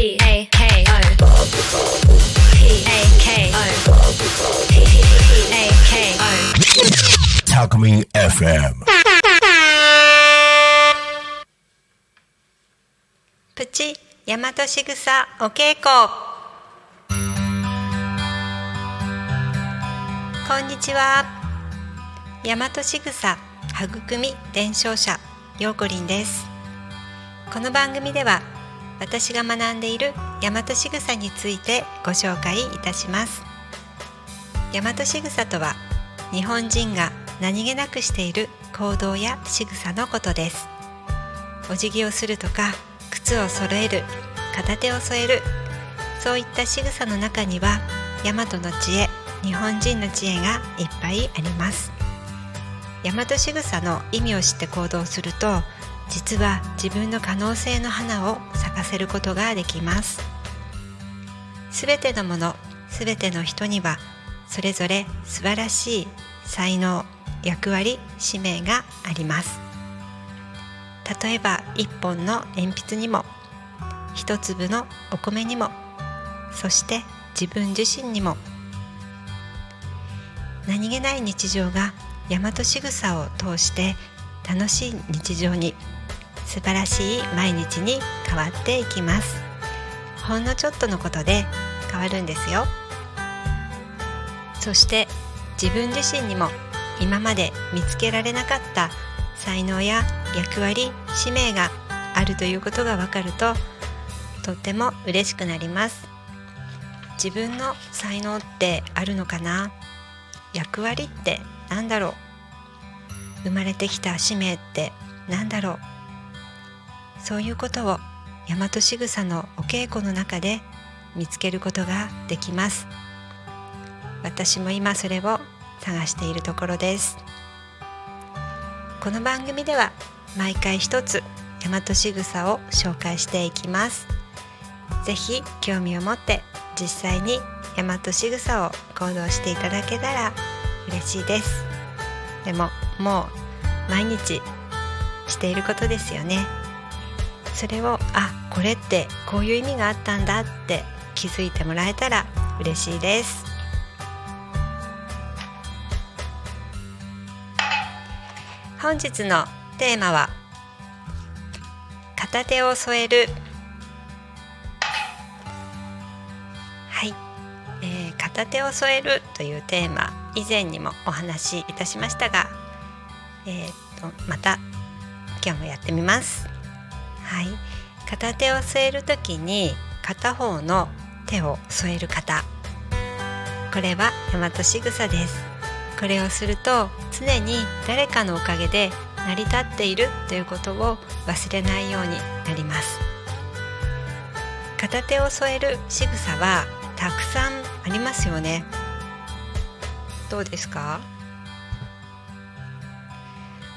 A K O P A K O P A K O タクミン FM プチ大和しぐさお稽古こんにちは大和しぐさ育み伝承者ようこりんですこの番組では私が学んでいる大和しぐさについてご紹介いたします。大和しぐさとは日本人が何気なくしている行動や仕草のことです。お辞儀をするとか靴を揃える片手を添えるそういった仕草の中には大和の知恵日本人の知恵がいっぱいあります。大和仕草の意味を知って行動すると実は自分の可能性の花を咲かせることができます。すべてのものすべての人にはそれぞれ素晴らしい才能役割使命があります。例えば一本の鉛筆にも一粒のお米にもそして自分自身にも。何気ない日常が大和仕草を通して楽しい日常に素晴らしい毎日に変わっていきます。ほんのちょっとのことで変わるんですよ。そして自分自身にも今まで見つけられなかった才能や役割使命があるということがわかるととっても嬉しくなります。自分の才能ってあるのかな？役割って何だろう？生まれてきた使命って何だろう？そういうことを大和しぐさのお稽古の中で見つけることができます。私も今それを探しているところです。この番組では毎回一つ大和しぐさを紹介していきます。ぜひ興味を持って実際に大和しぐさを行動していただけたら嬉しいです。でももう毎日していることですよね。それをあこれってこういう意味があったんだって気づいてもらえたら嬉しいです。本日のテーマは片手を添える。はい、えー片手を添えるというテーマ以前にもお話しいたしましたが、えー、とまた今日もやってみます。はい。片手を添える時に片方の手を添える方。これは大和仕草です。これをすると常に誰かのおかげで成り立っているということを忘れないようになります。片手を添える仕草はたくさんありますよね。どうですか？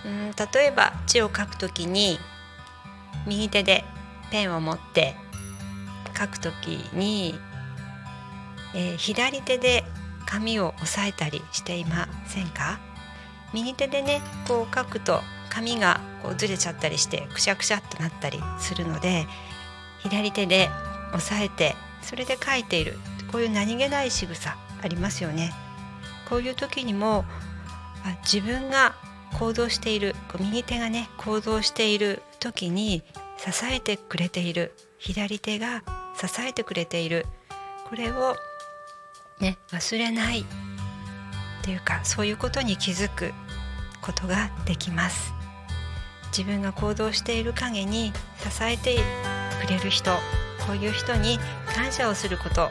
うん例えば字を書くときに右手でペンを持って書くときに、えー左手で紙を押さえたりしていませんか？右手でねこう書くと紙がこうずれちゃったりしてくしゃくしゃっとなったりするので左手で押さえてそれで書いている。こういう何気ない仕草ありますよね。こういう時にもあ自分が行動しているこう右手がね行動している時に支えてくれている。左手が支えてくれている。これをね忘れない。っていうかそういうことに気づくことができます。自分が行動している陰に支えてくれる人こういう人に感謝をすること。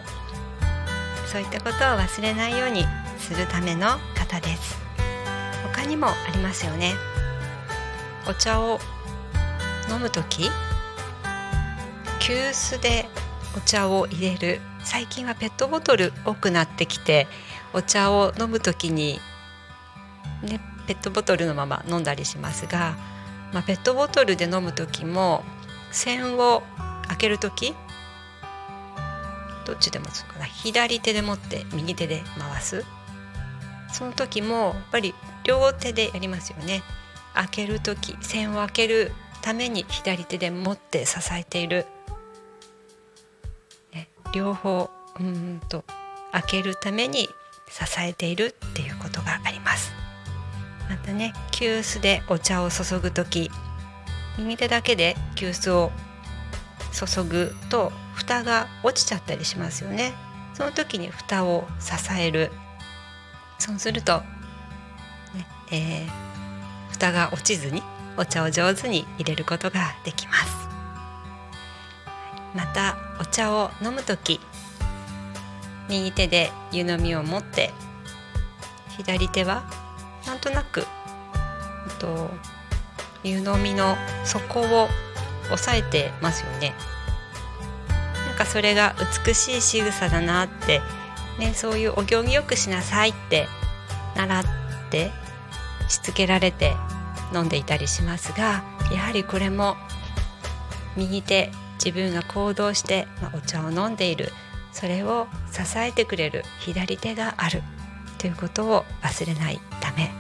そういったことを忘れないようにするための方です。他にもありますよね。お茶を飲む時急須でお茶を入れる。最近はペットボトル多くなってきてお茶を飲む時に、ね、ペットボトルのまま飲んだりしますが、まあ、ペットボトルで飲む時も栓を開ける時どっちでもそうかな。左手で持って右手で回す。その時もやっぱり両手でやりますよね。開ける時栓を開けるために左手で持って支えている。ね両方うんと開けるために支えているっていうことがあります。またね急須でお茶を注ぐ時右手だけで急須を注ぐと蓋が落ちちゃったりしますよね。その時に蓋を支える。そうすると、ねえー、蓋が落ちずにお茶を上手に入れることができます。またお茶を飲む時右手で湯飲みを持って左手はなんとなくと湯飲みの底を押さえてますよね。なんかそれが美しい仕草だなってねそういうお行儀よくしなさいって習ってしつけられて飲んでいたりしますがやはりこれも右手自分が行動して、ま、お茶を飲んでいる。それを支えてくれる左手がある。ということを忘れないため。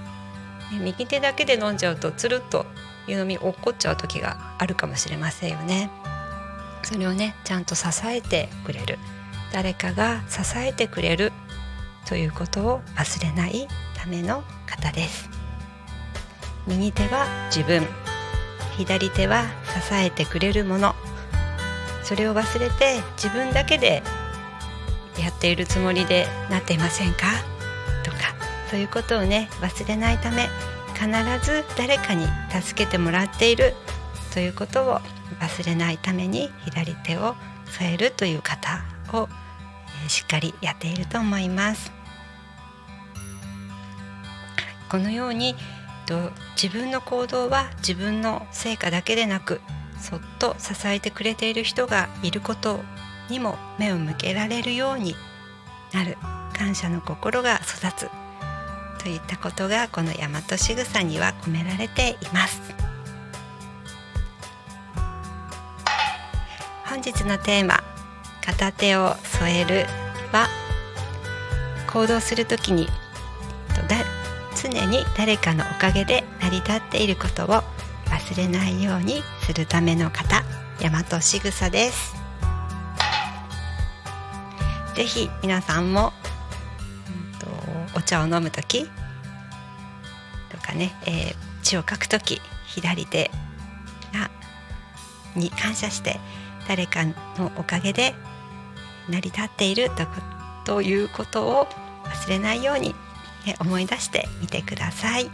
右手だけで飲んじゃうとつるっと湯飲み落っこっちゃう時があるかもしれませんよね。それをねちゃんと支えてくれる。誰かが支えてくれるということを忘れないための方です。右手は自分。左手は支えてくれるもの。それを忘れて自分だけでやっているつもりでなっていませんか？とかそういうことをね忘れないため必ず誰かに助けてもらっている。ということを忘れないために左手を添えるという方を、しっかりやっていると思います。このようにと自分の行動は自分の成果だけでなくそっと支えてくれている人がいることにも目を向けられるようになる感謝の心が育つ。といったことがこの大和しぐさには込められています。本日のテーマ片手を添えるは行動するときに常に誰かのおかげで成り立っていることを忘れないようにするための方大和しぐさです。ぜひ皆さんも、うんと、お茶を飲む時とかね、えー、字を書く時左手がに感謝して誰かのおかげで成り立っているとということを忘れないように、ね、思い出してみてください。はい。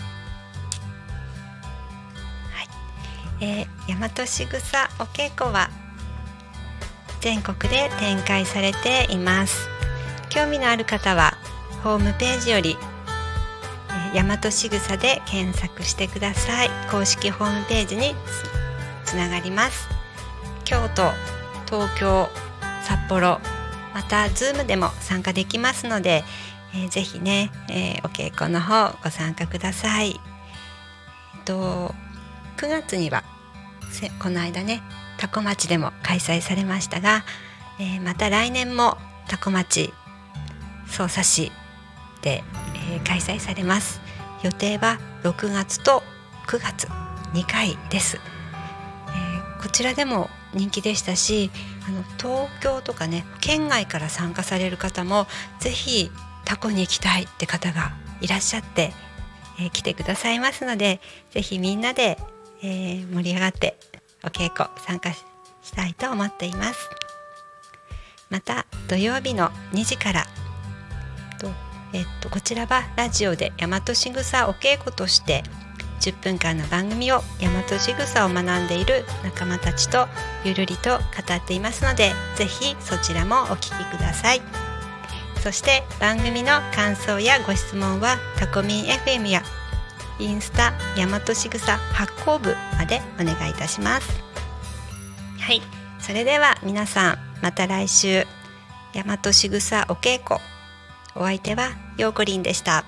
えー、大和しぐさお稽古は全国で展開されています。興味のある方はホームページより大和しぐさで検索してください。公式ホームページにつながります。京都東京札幌また Zoom でも参加できますので、えー、ぜひね、えー、お稽古の方ご参加ください、えっと、9月にはこの間ね多古町でも開催されましたが、えー、また来年も多古町匝瑳市で、え、開催されます。予定は6月と9月2回です、え、こちらでも人気でしたしあの東京とかね県外から参加される方もぜひタコに行きたいって方がいらっしゃって、えー、来てくださいますのでぜひみんなで、えー、盛り上がってお稽古参加したいと思っています。また土曜日の2時からと、えっと、こちらはラジオで大和しぐさお稽古として10分間の番組を大和しぐさを学んでいる仲間たちとゆるりと語っていますのでぜひそちらもお聴きください。そして番組の感想やご質問はタコミン FM やインスタ大和しぐさ発行部までお願いいたします。はい。それでは皆さんまた来週大和しぐさお稽古お相手はようこりんでした。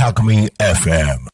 Alchemy FM.